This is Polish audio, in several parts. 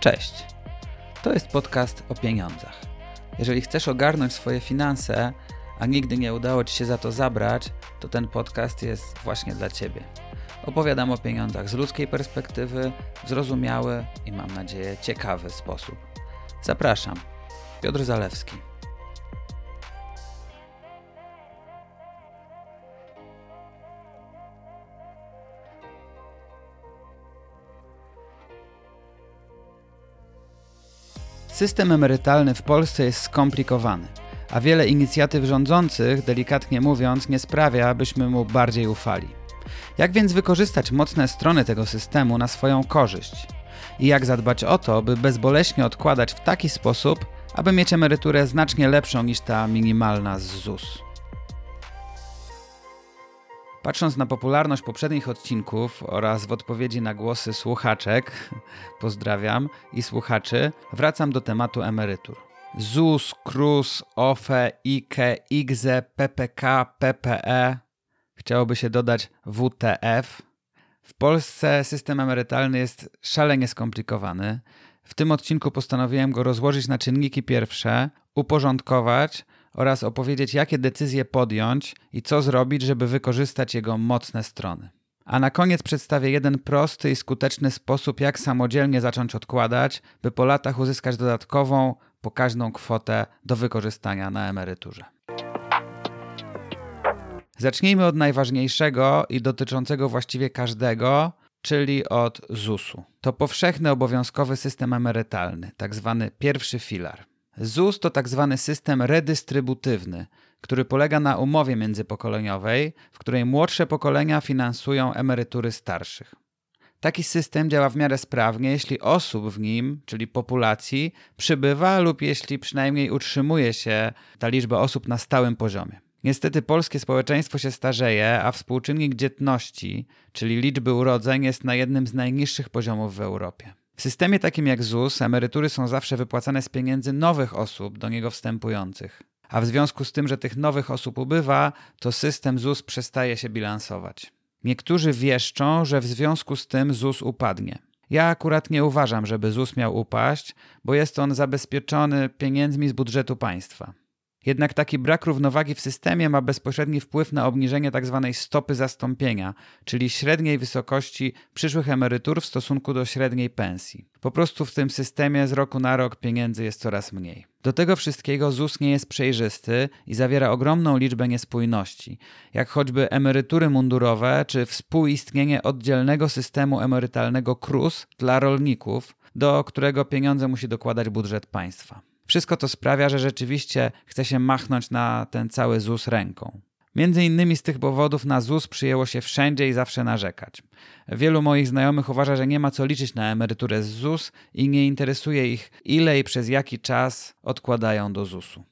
Cześć. To jest podcast o pieniądzach. Jeżeli chcesz ogarnąć swoje finanse, a nigdy nie udało Ci się za to zabrać, to ten podcast jest właśnie dla Ciebie. Opowiadam o pieniądzach z ludzkiej perspektywy, w zrozumiały i mam nadzieję ciekawy sposób. Zapraszam. Piotr Zalewski. System emerytalny w Polsce jest skomplikowany, a wiele inicjatyw rządzących, delikatnie mówiąc, nie sprawia, abyśmy mu bardziej ufali. Jak więc wykorzystać mocne strony tego systemu na swoją korzyść? I jak zadbać o to, by bezboleśnie odkładać w taki sposób, aby mieć emeryturę znacznie lepszą niż ta minimalna z ZUS? Patrząc na popularność poprzednich odcinków oraz w odpowiedzi na głosy słuchaczek, pozdrawiam, i słuchaczy, wracam do tematu emerytur. ZUS, KRUS, OFE, IKE, IGZE, PPK, PPE, chciałoby się dodać WTF. W Polsce system emerytalny jest szalenie skomplikowany. W tym odcinku postanowiłem go rozłożyć na czynniki pierwsze, uporządkować oraz opowiedzieć, jakie decyzje podjąć i co zrobić, żeby wykorzystać jego mocne strony. A na koniec przedstawię jeden prosty i skuteczny sposób, jak samodzielnie zacząć odkładać, by po latach uzyskać dodatkową, pokaźną kwotę do wykorzystania na emeryturze. Zacznijmy od najważniejszego i dotyczącego właściwie każdego, czyli od ZUS-u. To powszechny obowiązkowy system emerytalny, tak zwany pierwszy filar. ZUS to tak zwany system redystrybutywny, który polega na umowie międzypokoleniowej, w której młodsze pokolenia finansują emerytury starszych. Taki system działa w miarę sprawnie, jeśli osób w nim, czyli populacji, przybywa lub jeśli przynajmniej utrzymuje się ta liczba osób na stałym poziomie. Niestety polskie społeczeństwo się starzeje, a współczynnik dzietności, czyli liczby urodzeń, jest na jednym z najniższych poziomów w Europie. W systemie takim jak ZUS emerytury są zawsze wypłacane z pieniędzy nowych osób do niego wstępujących. A w związku z tym, że tych nowych osób ubywa, to system ZUS przestaje się bilansować. Niektórzy wieszczą, że w związku z tym ZUS upadnie. Ja akurat nie uważam, żeby ZUS miał upaść, bo jest on zabezpieczony pieniędzmi z budżetu państwa. Jednak taki brak równowagi w systemie ma bezpośredni wpływ na obniżenie tzw. Tak stopy zastąpienia, czyli średniej wysokości przyszłych emerytur w stosunku do średniej pensji. Po prostu w tym systemie z roku na rok pieniędzy jest coraz mniej. Do tego wszystkiego ZUS nie jest przejrzysty i zawiera ogromną liczbę niespójności, jak choćby emerytury mundurowe czy współistnienie oddzielnego systemu emerytalnego KRUS dla rolników, do którego pieniądze musi dokładać budżet państwa. Wszystko to sprawia, że rzeczywiście chce się machnąć na ten cały ZUS ręką. Między innymi z tych powodów na ZUS przyjęło się wszędzie i zawsze narzekać. Wielu moich znajomych uważa, że nie ma co liczyć na emeryturę z ZUS i nie interesuje ich, ile i przez jaki czas odkładają do ZUS-u.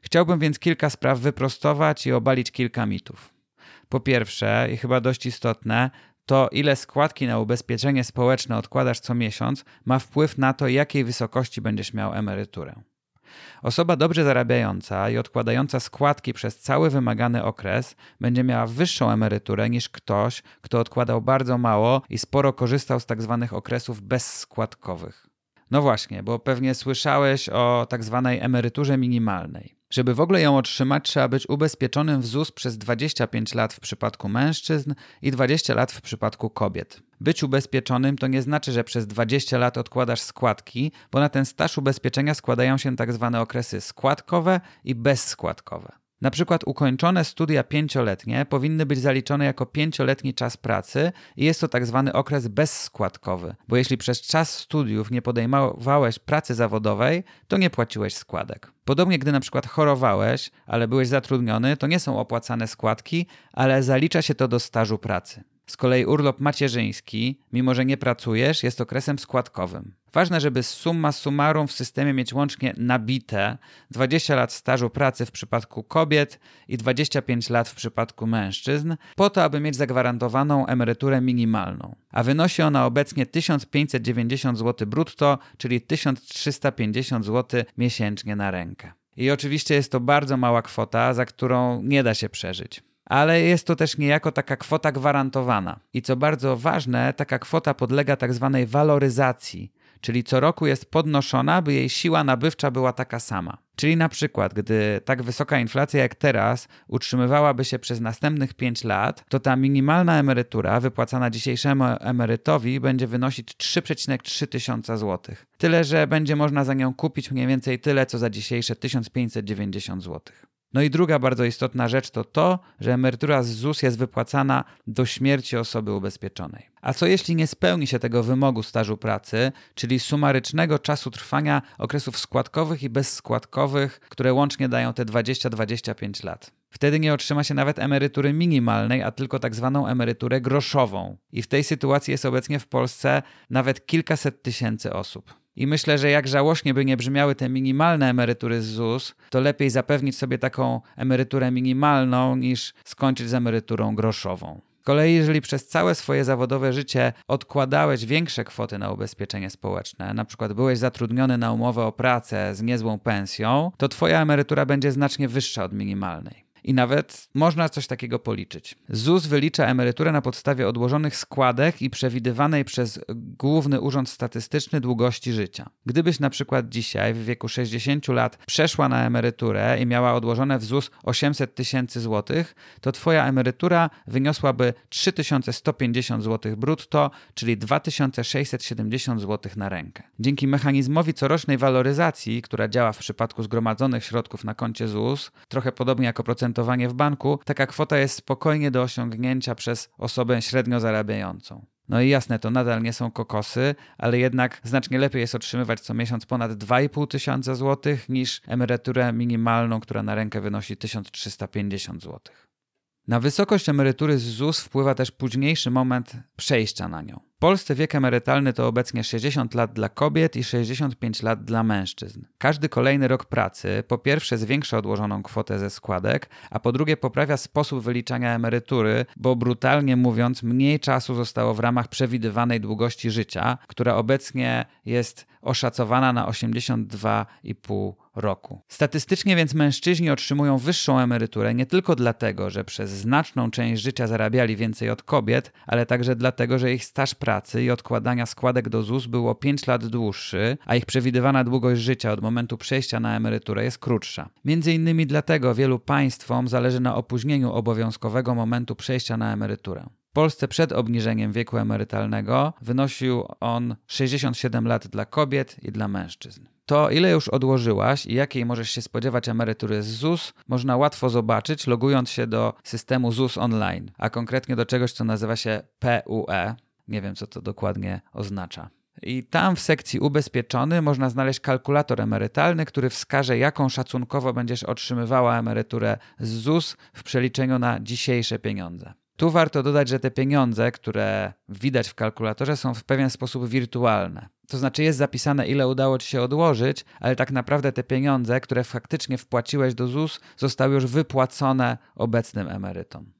Chciałbym więc kilka spraw wyprostować i obalić kilka mitów. Po pierwsze, i chyba dość istotne, to ile składki na ubezpieczenie społeczne odkładasz co miesiąc, ma wpływ na to, jakiej wysokości będziesz miał emeryturę. Osoba dobrze zarabiająca i odkładająca składki przez cały wymagany okres będzie miała wyższą emeryturę niż ktoś, kto odkładał bardzo mało i sporo korzystał z tzw. Tak okresów bezskładkowych. No właśnie, bo pewnie słyszałeś o tzw. Tak emeryturze minimalnej. Żeby w ogóle ją otrzymać, trzeba być ubezpieczonym w ZUS przez 25 lat w przypadku mężczyzn i 20 lat w przypadku kobiet. Być ubezpieczonym to nie znaczy, że przez 20 lat odkładasz składki, bo na ten staż ubezpieczenia składają się tzw. Tak okresy składkowe i bezskładkowe. Na przykład ukończone studia pięcioletnie powinny być zaliczone jako pięcioletni czas pracy i jest to tak zwany okres bezskładkowy, bo jeśli przez czas studiów nie podejmowałeś pracy zawodowej, to nie płaciłeś składek. Podobnie gdy na przykład chorowałeś, ale byłeś zatrudniony, to nie są opłacane składki, ale zalicza się to do stażu pracy. Z kolei urlop macierzyński, mimo że nie pracujesz, jest okresem składkowym. Ważne, żeby summa summarum w systemie mieć łącznie nabite 20 lat stażu pracy w przypadku kobiet i 25 lat w przypadku mężczyzn, po to, aby mieć zagwarantowaną emeryturę minimalną. A wynosi ona obecnie 1590 zł brutto, czyli 1350 zł miesięcznie na rękę. I oczywiście jest to bardzo mała kwota, za którą nie da się przeżyć ale jest to też niejako taka kwota gwarantowana. I co bardzo ważne, taka kwota podlega tak zwanej waloryzacji, czyli co roku jest podnoszona, by jej siła nabywcza była taka sama. Czyli na przykład, gdy tak wysoka inflacja jak teraz utrzymywałaby się przez następnych 5 lat, to ta minimalna emerytura wypłacana dzisiejszemu emerytowi będzie wynosić 3,3 tysiąca złotych. Tyle, że będzie można za nią kupić mniej więcej tyle, co za dzisiejsze 1590 złotych. No i druga bardzo istotna rzecz to to, że emerytura z ZUS jest wypłacana do śmierci osoby ubezpieczonej. A co jeśli nie spełni się tego wymogu stażu pracy, czyli sumarycznego czasu trwania okresów składkowych i bezskładkowych, które łącznie dają te 20-25 lat? Wtedy nie otrzyma się nawet emerytury minimalnej, a tylko tak zwaną emeryturę groszową. I w tej sytuacji jest obecnie w Polsce nawet kilkaset tysięcy osób. I myślę, że jak żałośnie by nie brzmiały te minimalne emerytury z ZUS, to lepiej zapewnić sobie taką emeryturę minimalną niż skończyć z emeryturą groszową. Kolei, jeżeli przez całe swoje zawodowe życie odkładałeś większe kwoty na ubezpieczenie społeczne, na przykład byłeś zatrudniony na umowę o pracę z niezłą pensją, to twoja emerytura będzie znacznie wyższa od minimalnej. I nawet można coś takiego policzyć. ZUS wylicza emeryturę na podstawie odłożonych składek i przewidywanej przez Główny Urząd Statystyczny długości życia. Gdybyś na przykład dzisiaj w wieku 60 lat przeszła na emeryturę i miała odłożone w ZUS 800 tysięcy złotych, to twoja emerytura wyniosłaby 3150 zł brutto, czyli 2670 zł na rękę. Dzięki mechanizmowi corocznej waloryzacji, która działa w przypadku zgromadzonych środków na koncie ZUS, trochę podobnie jako procent oprocentowanie w banku, taka kwota jest spokojnie do osiągnięcia przez osobę średnio zarabiającą. No i jasne, to nadal nie są kokosy, ale jednak znacznie lepiej jest otrzymywać co miesiąc ponad 2,5 tysiąca złotych niż emeryturę minimalną, która na rękę wynosi 1350 złotych. Na wysokość emerytury z ZUS wpływa też późniejszy moment przejścia na nią. Polsce wiek emerytalny to obecnie 60 lat dla kobiet i 65 lat dla mężczyzn. Każdy kolejny rok pracy po pierwsze zwiększa odłożoną kwotę ze składek, a po drugie poprawia sposób wyliczania emerytury, bo brutalnie mówiąc, mniej czasu zostało w ramach przewidywanej długości życia, która obecnie jest oszacowana na 82,5 roku. Statystycznie więc mężczyźni otrzymują wyższą emeryturę nie tylko dlatego, że przez znaczną część życia zarabiali więcej od kobiet, ale także dlatego, że ich staż pracy i odkładania składek do ZUS było 5 lat dłuższy, a ich przewidywana długość życia od momentu przejścia na emeryturę jest krótsza. Między innymi dlatego wielu państwom zależy na opóźnieniu obowiązkowego momentu przejścia na emeryturę. W Polsce przed obniżeniem wieku emerytalnego wynosił on 67 lat dla kobiet i dla mężczyzn. To, ile już odłożyłaś i jakiej możesz się spodziewać emerytury z ZUS, można łatwo zobaczyć, logując się do systemu ZUS Online, a konkretnie do czegoś, co nazywa się PUE. Nie wiem, co to dokładnie oznacza. I tam w sekcji ubezpieczony można znaleźć kalkulator emerytalny, który wskaże, jaką szacunkowo będziesz otrzymywała emeryturę z ZUS w przeliczeniu na dzisiejsze pieniądze. Tu warto dodać, że te pieniądze, które widać w kalkulatorze, są w pewien sposób wirtualne. To znaczy jest zapisane, ile udało ci się odłożyć, ale tak naprawdę te pieniądze, które faktycznie wpłaciłeś do ZUS, zostały już wypłacone obecnym emerytom.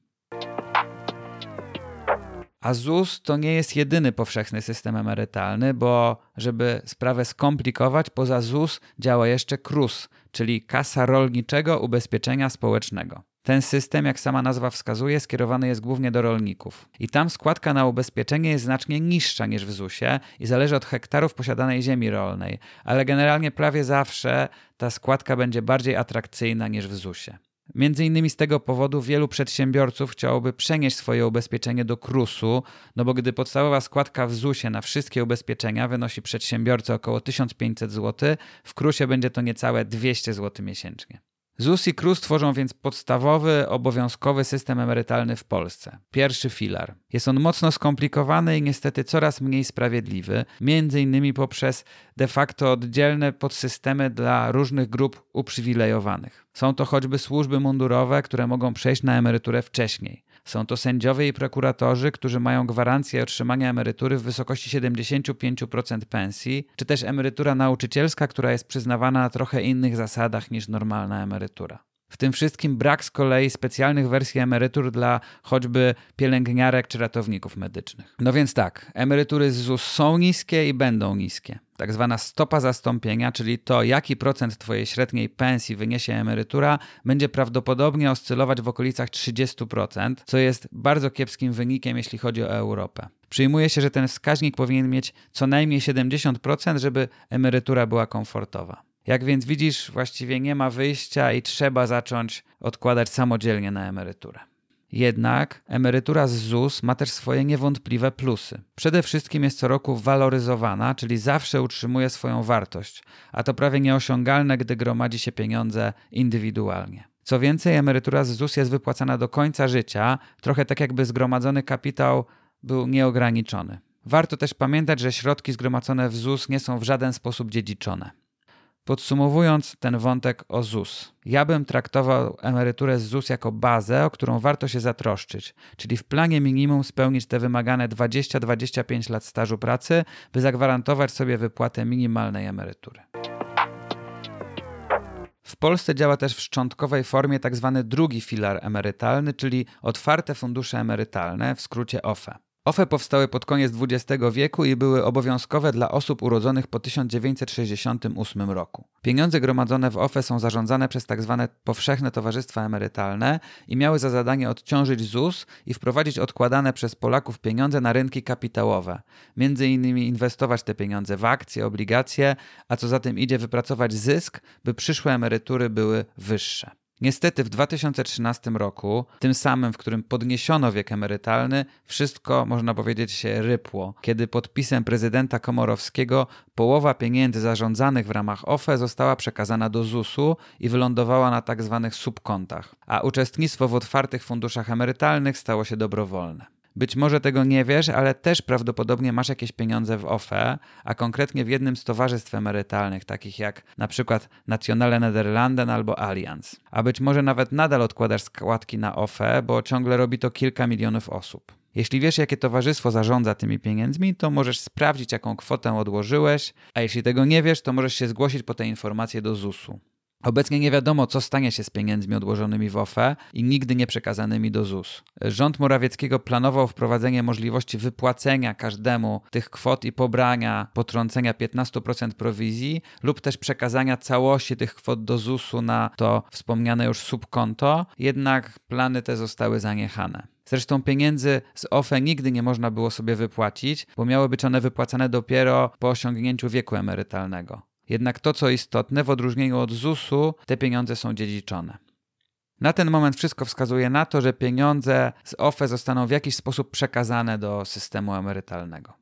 A ZUS to nie jest jedyny powszechny system emerytalny, bo żeby sprawę skomplikować, poza ZUS działa jeszcze KRUS, czyli Kasa Rolniczego Ubezpieczenia Społecznego. Ten system, jak sama nazwa wskazuje, skierowany jest głównie do rolników. I tam składka na ubezpieczenie jest znacznie niższa niż w ZUS-ie i zależy od hektarów posiadanej ziemi rolnej, ale generalnie prawie zawsze ta składka będzie bardziej atrakcyjna niż w ZUS-ie. Między innymi z tego powodu wielu przedsiębiorców chciałoby przenieść swoje ubezpieczenie do KRUS-u, no bo gdy podstawowa składka w ZUS-ie na wszystkie ubezpieczenia wynosi przedsiębiorcy około 1500 zł, w KRUS-ie będzie to niecałe 200 zł miesięcznie. ZUS i KRUS tworzą więc podstawowy, obowiązkowy system emerytalny w Polsce. Pierwszy filar. Jest on mocno skomplikowany i niestety coraz mniej sprawiedliwy, między innymi poprzez de facto oddzielne podsystemy dla różnych grup uprzywilejowanych. Są to choćby służby mundurowe, które mogą przejść na emeryturę wcześniej. Są to sędziowie i prokuratorzy, którzy mają gwarancję otrzymania emerytury w wysokości 75% pensji, czy też emerytura nauczycielska, która jest przyznawana na trochę innych zasadach niż normalna emerytura. W tym wszystkim brak z kolei specjalnych wersji emerytur dla choćby pielęgniarek czy ratowników medycznych. No więc tak, emerytury z ZUS są niskie i będą niskie. Tak zwana stopa zastąpienia, czyli to, jaki procent Twojej średniej pensji wyniesie emerytura, będzie prawdopodobnie oscylować w okolicach 30%, co jest bardzo kiepskim wynikiem, jeśli chodzi o Europę. Przyjmuje się, że ten wskaźnik powinien mieć co najmniej 70%, żeby emerytura była komfortowa. Jak więc widzisz, właściwie nie ma wyjścia i trzeba zacząć odkładać samodzielnie na emeryturę. Jednak emerytura z ZUS ma też swoje niewątpliwe plusy. Przede wszystkim jest co roku waloryzowana, czyli zawsze utrzymuje swoją wartość, a to prawie nieosiągalne, gdy gromadzi się pieniądze indywidualnie. Co więcej, emerytura z ZUS jest wypłacana do końca życia, trochę tak jakby zgromadzony kapitał był nieograniczony. Warto też pamiętać, że środki zgromadzone w ZUS nie są w żaden sposób dziedziczone. Podsumowując ten wątek o ZUS, ja bym traktował emeryturę z ZUS jako bazę, o którą warto się zatroszczyć, czyli w planie minimum spełnić te wymagane 20-25 lat stażu pracy, by zagwarantować sobie wypłatę minimalnej emerytury. W Polsce działa też w szczątkowej formie tzw. Tak drugi filar emerytalny, czyli otwarte fundusze emerytalne, w skrócie OFE. OFE powstały pod koniec XX wieku i były obowiązkowe dla osób urodzonych po 1968 roku. Pieniądze gromadzone w OFE są zarządzane przez tzw. Tak powszechne towarzystwa emerytalne i miały za zadanie odciążyć ZUS i wprowadzić odkładane przez Polaków pieniądze na rynki kapitałowe. Między innymi inwestować te pieniądze w akcje, obligacje, a co za tym idzie wypracować zysk, by przyszłe emerytury były wyższe. Niestety w 2013 roku, tym samym, w którym podniesiono wiek emerytalny, wszystko, można powiedzieć, się rypło, kiedy podpisem prezydenta Komorowskiego połowa pieniędzy zarządzanych w ramach OFE została przekazana do ZUS-u i wylądowała na tzw. Tak subkontach, a uczestnictwo w otwartych funduszach emerytalnych stało się dobrowolne. Być może tego nie wiesz, ale też prawdopodobnie masz jakieś pieniądze w OFE, a konkretnie w jednym z towarzystw emerytalnych, takich jak na przykład Nationale Nederlanden albo Allianz. A być może nawet nadal odkładasz składki na OFE, bo ciągle robi to kilka milionów osób. Jeśli wiesz, jakie towarzystwo zarządza tymi pieniędzmi, to możesz sprawdzić, jaką kwotę odłożyłeś, a jeśli tego nie wiesz, to możesz się zgłosić po te informacje do ZUS-u. Obecnie nie wiadomo, co stanie się z pieniędzmi odłożonymi w OFE i nigdy nie przekazanymi do ZUS. Rząd Morawieckiego planował wprowadzenie możliwości wypłacenia każdemu tych kwot i pobrania potrącenia 15% prowizji lub też przekazania całości tych kwot do ZUS-u na to wspomniane już subkonto, jednak plany te zostały zaniechane. Zresztą pieniędzy z OFE nigdy nie można było sobie wypłacić, bo miały być one wypłacane dopiero po osiągnięciu wieku emerytalnego. Jednak to, co istotne, w odróżnieniu od ZUS-u, te pieniądze są dziedziczone. Na ten moment wszystko wskazuje na to, że pieniądze z OFE zostaną w jakiś sposób przekazane do systemu emerytalnego.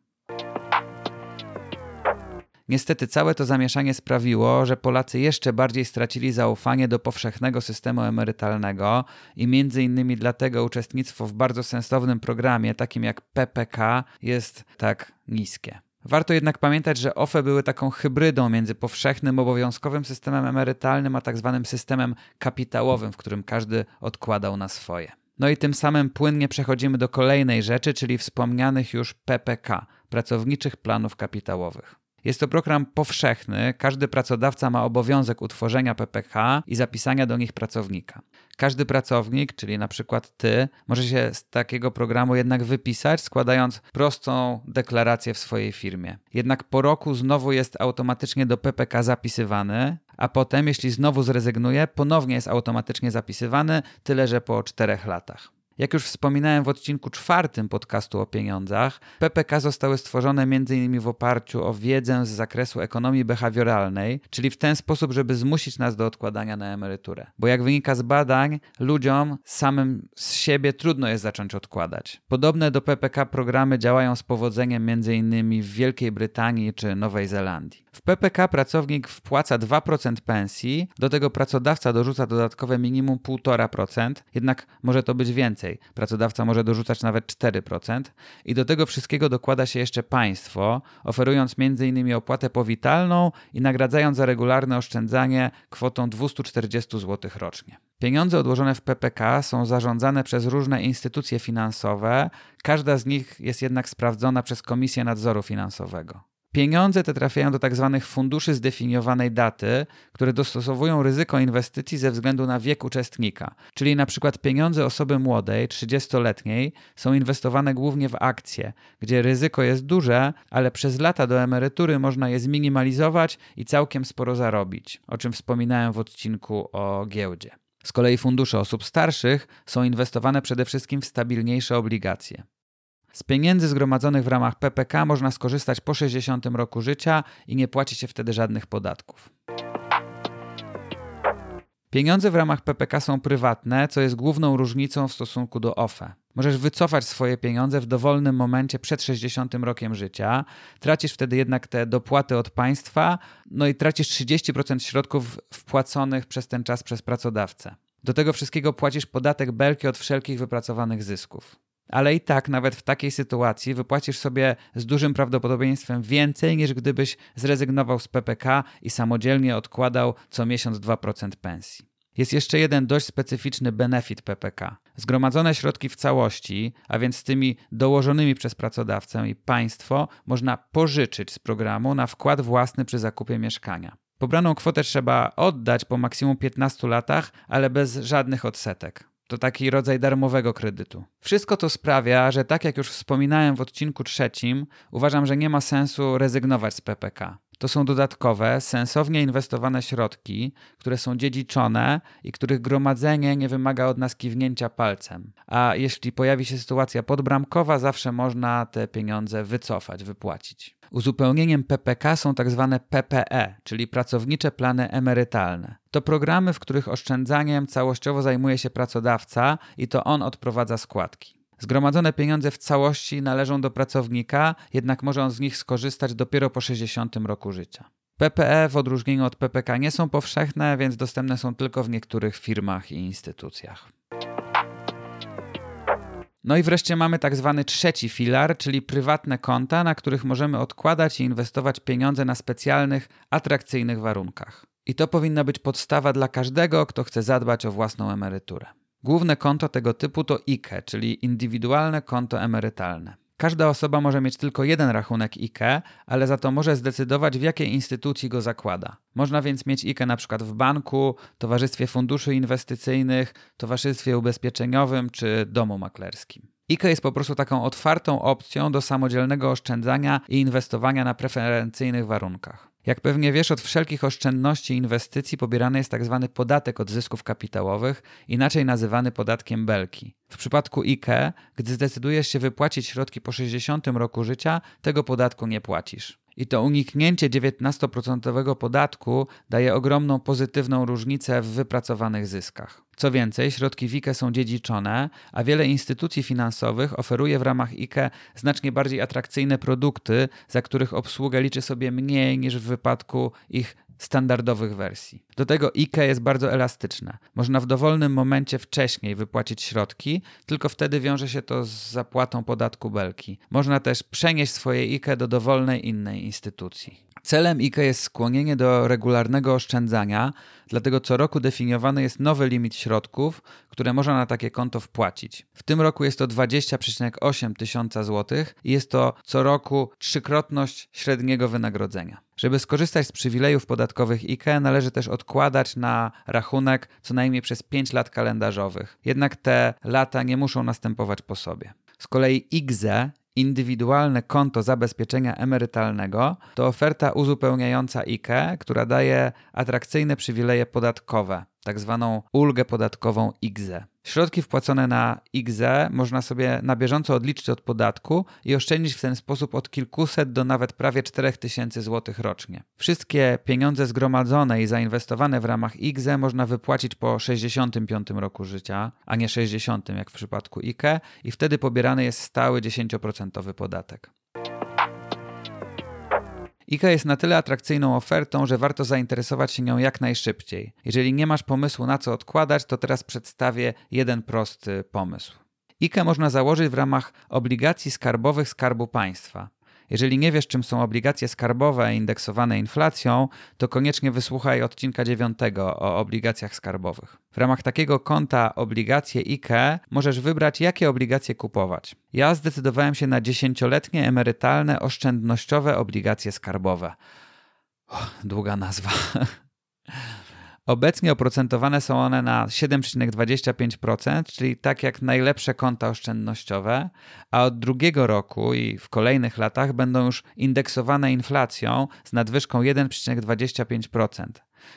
Niestety całe to zamieszanie sprawiło, że Polacy jeszcze bardziej stracili zaufanie do powszechnego systemu emerytalnego i między innymi dlatego uczestnictwo w bardzo sensownym programie takim jak PPK jest tak niskie. Warto jednak pamiętać, że OFE były taką hybrydą między powszechnym, obowiązkowym systemem emerytalnym, a tak zwanym systemem kapitałowym, w którym każdy odkładał na swoje. No i tym samym płynnie przechodzimy do kolejnej rzeczy, czyli wspomnianych już PPK pracowniczych planów kapitałowych. Jest to program powszechny, każdy pracodawca ma obowiązek utworzenia PPK i zapisania do nich pracownika. Każdy pracownik, czyli na przykład ty, może się z takiego programu jednak wypisać, składając prostą deklarację w swojej firmie. Jednak po roku znowu jest automatycznie do PPK zapisywany, a potem, jeśli znowu zrezygnuje, ponownie jest automatycznie zapisywany, tyle że po czterech latach. Jak już wspominałem w odcinku czwartym podcastu o pieniądzach, PPK zostały stworzone m.in. w oparciu o wiedzę z zakresu ekonomii behawioralnej, czyli w ten sposób, żeby zmusić nas do odkładania na emeryturę. Bo jak wynika z badań, ludziom samym z siebie trudno jest zacząć odkładać. Podobne do PPK programy działają z powodzeniem m.in. w Wielkiej Brytanii czy Nowej Zelandii. W PPK pracownik wpłaca 2% pensji, do tego pracodawca dorzuca dodatkowe minimum 1,5%, jednak może to być więcej. Pracodawca może dorzucać nawet 4% i do tego wszystkiego dokłada się jeszcze państwo, oferując m.in. opłatę powitalną i nagradzając za regularne oszczędzanie kwotą 240 zł rocznie. Pieniądze odłożone w PPK są zarządzane przez różne instytucje finansowe, każda z nich jest jednak sprawdzona przez Komisję Nadzoru Finansowego. Pieniądze te trafiają do tzw. Tak funduszy zdefiniowanej daty, które dostosowują ryzyko inwestycji ze względu na wiek uczestnika. Czyli na przykład pieniądze osoby młodej, 30-letniej, są inwestowane głównie w akcje, gdzie ryzyko jest duże, ale przez lata do emerytury można je zminimalizować i całkiem sporo zarobić, o czym wspominałem w odcinku o giełdzie. Z kolei fundusze osób starszych są inwestowane przede wszystkim w stabilniejsze obligacje. Z pieniędzy zgromadzonych w ramach PPK można skorzystać po 60 roku życia i nie płaci się wtedy żadnych podatków. Pieniądze w ramach PPK są prywatne, co jest główną różnicą w stosunku do OFE. Możesz wycofać swoje pieniądze w dowolnym momencie przed 60 rokiem życia, tracisz wtedy jednak te dopłaty od państwa, no i tracisz 30% środków wpłaconych przez ten czas przez pracodawcę. Do tego wszystkiego płacisz podatek belki od wszelkich wypracowanych zysków ale i tak nawet w takiej sytuacji wypłacisz sobie z dużym prawdopodobieństwem więcej niż gdybyś zrezygnował z PPK i samodzielnie odkładał co miesiąc 2% pensji. Jest jeszcze jeden dość specyficzny benefit PPK. Zgromadzone środki w całości, a więc z tymi dołożonymi przez pracodawcę i państwo, można pożyczyć z programu na wkład własny przy zakupie mieszkania. Pobraną kwotę trzeba oddać po maksimum 15 latach, ale bez żadnych odsetek. To taki rodzaj darmowego kredytu. Wszystko to sprawia, że tak jak już wspominałem w odcinku trzecim, uważam, że nie ma sensu rezygnować z PPK. To są dodatkowe, sensownie inwestowane środki, które są dziedziczone i których gromadzenie nie wymaga od nas kiwnięcia palcem. A jeśli pojawi się sytuacja podbramkowa, zawsze można te pieniądze wycofać, wypłacić. Uzupełnieniem PPK są tzw. Tak PPE, czyli pracownicze plany emerytalne. To programy, w których oszczędzaniem całościowo zajmuje się pracodawca i to on odprowadza składki. Zgromadzone pieniądze w całości należą do pracownika, jednak może on z nich skorzystać dopiero po 60 roku życia. PPE w odróżnieniu od PPK nie są powszechne, więc dostępne są tylko w niektórych firmach i instytucjach. No i wreszcie mamy tak zwany trzeci filar, czyli prywatne konta, na których możemy odkładać i inwestować pieniądze na specjalnych, atrakcyjnych warunkach. I to powinna być podstawa dla każdego, kto chce zadbać o własną emeryturę. Główne konto tego typu to IKE, czyli indywidualne konto emerytalne. Każda osoba może mieć tylko jeden rachunek IKE, ale za to może zdecydować, w jakiej instytucji go zakłada. Można więc mieć IKE na przykład w banku, towarzystwie funduszy inwestycyjnych, towarzystwie ubezpieczeniowym czy domu maklerskim. IKE jest po prostu taką otwartą opcją do samodzielnego oszczędzania i inwestowania na preferencyjnych warunkach. Jak pewnie wiesz, od wszelkich oszczędności i inwestycji pobierany jest tzw. Tak podatek od zysków kapitałowych, inaczej nazywany podatkiem belki. W przypadku IKE, gdy zdecydujesz się wypłacić środki po 60 roku życia, tego podatku nie płacisz. I to uniknięcie 19% podatku daje ogromną pozytywną różnicę w wypracowanych zyskach. Co więcej, środki WIKE są dziedziczone, a wiele instytucji finansowych oferuje w ramach IKE znacznie bardziej atrakcyjne produkty, za których obsługę liczy sobie mniej niż w wypadku ich standardowych wersji. Do tego IKE jest bardzo elastyczne. Można w dowolnym momencie wcześniej wypłacić środki, tylko wtedy wiąże się to z zapłatą podatku belki. Można też przenieść swoje IKE do dowolnej innej instytucji. Celem IKE jest skłonienie do regularnego oszczędzania, dlatego co roku definiowany jest nowy limit środków, które można na takie konto wpłacić. W tym roku jest to 20,8 tysiąca złotych i jest to co roku trzykrotność średniego wynagrodzenia. Żeby skorzystać z przywilejów podatkowych IKE, należy też odkładać na rachunek co najmniej przez 5 lat kalendarzowych. Jednak te lata nie muszą następować po sobie. Z kolei IGZE indywidualne konto zabezpieczenia emerytalnego. To oferta uzupełniająca IKE, która daje atrakcyjne przywileje podatkowe, tak zwaną ulgę podatkową IGZE. Środki wpłacone na IGZE można sobie na bieżąco odliczyć od podatku i oszczędzić w ten sposób od kilkuset do nawet prawie 4000 zł rocznie. Wszystkie pieniądze zgromadzone i zainwestowane w ramach IGZE można wypłacić po 65 roku życia, a nie 60 jak w przypadku IKE i wtedy pobierany jest stały 10% podatek. IKEA jest na tyle atrakcyjną ofertą, że warto zainteresować się nią jak najszybciej. Jeżeli nie masz pomysłu na co odkładać, to teraz przedstawię jeden prosty pomysł. IKE można założyć w ramach obligacji skarbowych Skarbu Państwa. Jeżeli nie wiesz, czym są obligacje skarbowe indeksowane inflacją, to koniecznie wysłuchaj odcinka 9 o obligacjach skarbowych. W ramach takiego konta obligacje IKE możesz wybrać, jakie obligacje kupować. Ja zdecydowałem się na dziesięcioletnie emerytalne oszczędnościowe obligacje skarbowe. Długa nazwa. Obecnie oprocentowane są one na 7,25%, czyli tak jak najlepsze konta oszczędnościowe, a od drugiego roku i w kolejnych latach będą już indeksowane inflacją z nadwyżką 1,25%.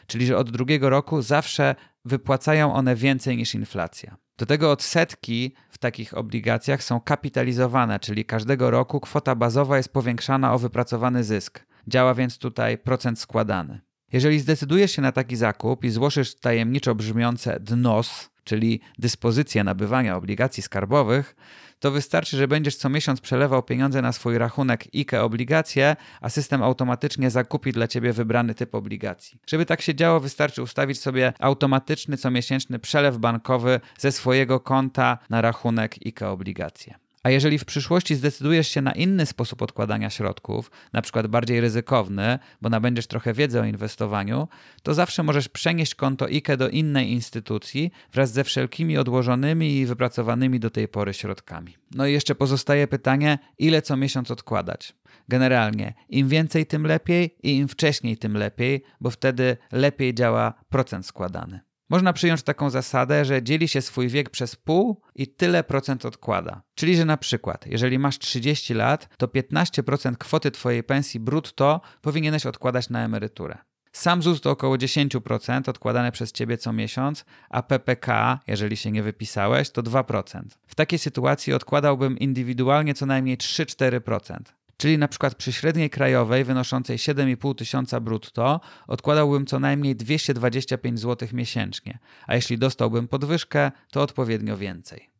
Czyli że od drugiego roku zawsze wypłacają one więcej niż inflacja. Do tego odsetki w takich obligacjach są kapitalizowane, czyli każdego roku kwota bazowa jest powiększana o wypracowany zysk. Działa więc tutaj procent składany. Jeżeli zdecydujesz się na taki zakup i złożysz tajemniczo brzmiące DNOS, czyli dyspozycję nabywania obligacji skarbowych, to wystarczy, że będziesz co miesiąc przelewał pieniądze na swój rachunek IKE obligacje, a system automatycznie zakupi dla ciebie wybrany typ obligacji. Żeby tak się działo, wystarczy ustawić sobie automatyczny comiesięczny przelew bankowy ze swojego konta na rachunek IKE obligacje. A jeżeli w przyszłości zdecydujesz się na inny sposób odkładania środków, na przykład bardziej ryzykowny, bo nabędziesz trochę wiedzy o inwestowaniu, to zawsze możesz przenieść konto IKE do innej instytucji wraz ze wszelkimi odłożonymi i wypracowanymi do tej pory środkami. No i jeszcze pozostaje pytanie, ile co miesiąc odkładać. Generalnie im więcej, tym lepiej i im wcześniej, tym lepiej, bo wtedy lepiej działa procent składany. Można przyjąć taką zasadę, że dzieli się swój wiek przez pół i tyle procent odkłada. Czyli, że na przykład, jeżeli masz 30 lat, to 15% kwoty Twojej pensji brutto powinieneś odkładać na emeryturę. Sam ZUS to około 10% odkładane przez Ciebie co miesiąc, a PPK, jeżeli się nie wypisałeś, to 2%. W takiej sytuacji odkładałbym indywidualnie co najmniej 3-4%. Czyli na przykład przy średniej krajowej wynoszącej 7,5 tysiąca brutto odkładałbym co najmniej 225 zł miesięcznie, a jeśli dostałbym podwyżkę, to odpowiednio więcej.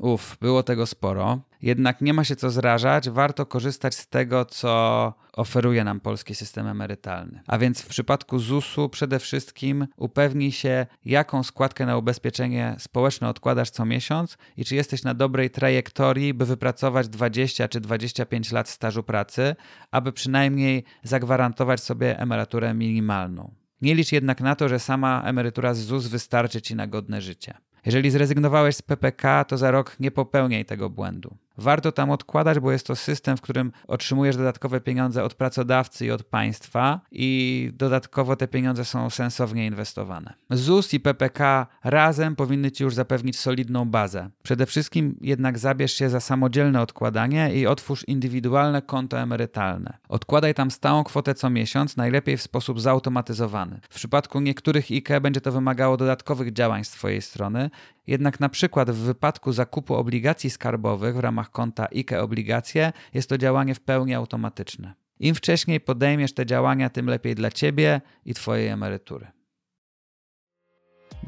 Uf, było tego sporo. Jednak nie ma się co zrażać, warto korzystać z tego, co oferuje nam polski system emerytalny. A więc w przypadku ZUS-u przede wszystkim upewnij się, jaką składkę na ubezpieczenie społeczne odkładasz co miesiąc i czy jesteś na dobrej trajektorii, by wypracować 20 czy 25 lat stażu pracy, aby przynajmniej zagwarantować sobie emeryturę minimalną. Nie licz jednak na to, że sama emerytura z ZUS wystarczy ci na godne życie. Jeżeli zrezygnowałeś z PPK, to za rok nie popełniaj tego błędu. Warto tam odkładać, bo jest to system, w którym otrzymujesz dodatkowe pieniądze od pracodawcy i od państwa i dodatkowo te pieniądze są sensownie inwestowane. ZUS i PPK razem powinny ci już zapewnić solidną bazę. Przede wszystkim jednak zabierz się za samodzielne odkładanie i otwórz indywidualne konto emerytalne. Odkładaj tam stałą kwotę co miesiąc, najlepiej w sposób zautomatyzowany. W przypadku niektórych IKE będzie to wymagało dodatkowych działań z twojej strony, jednak na przykład w wypadku zakupu obligacji skarbowych w ramach konta IKE Obligacje jest to działanie w pełni automatyczne. Im wcześniej podejmiesz te działania, tym lepiej dla Ciebie i Twojej emerytury.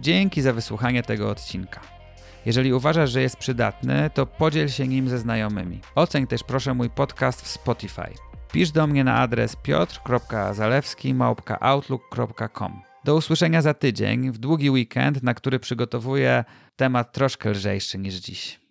Dzięki za wysłuchanie tego odcinka. Jeżeli uważasz, że jest przydatny, to podziel się nim ze znajomymi. Oceń też proszę mój podcast w Spotify. Pisz do mnie na adres piotr.zalewski.outlook.com. Do usłyszenia za tydzień, w długi weekend, na który przygotowuję temat troszkę lżejszy niż dziś.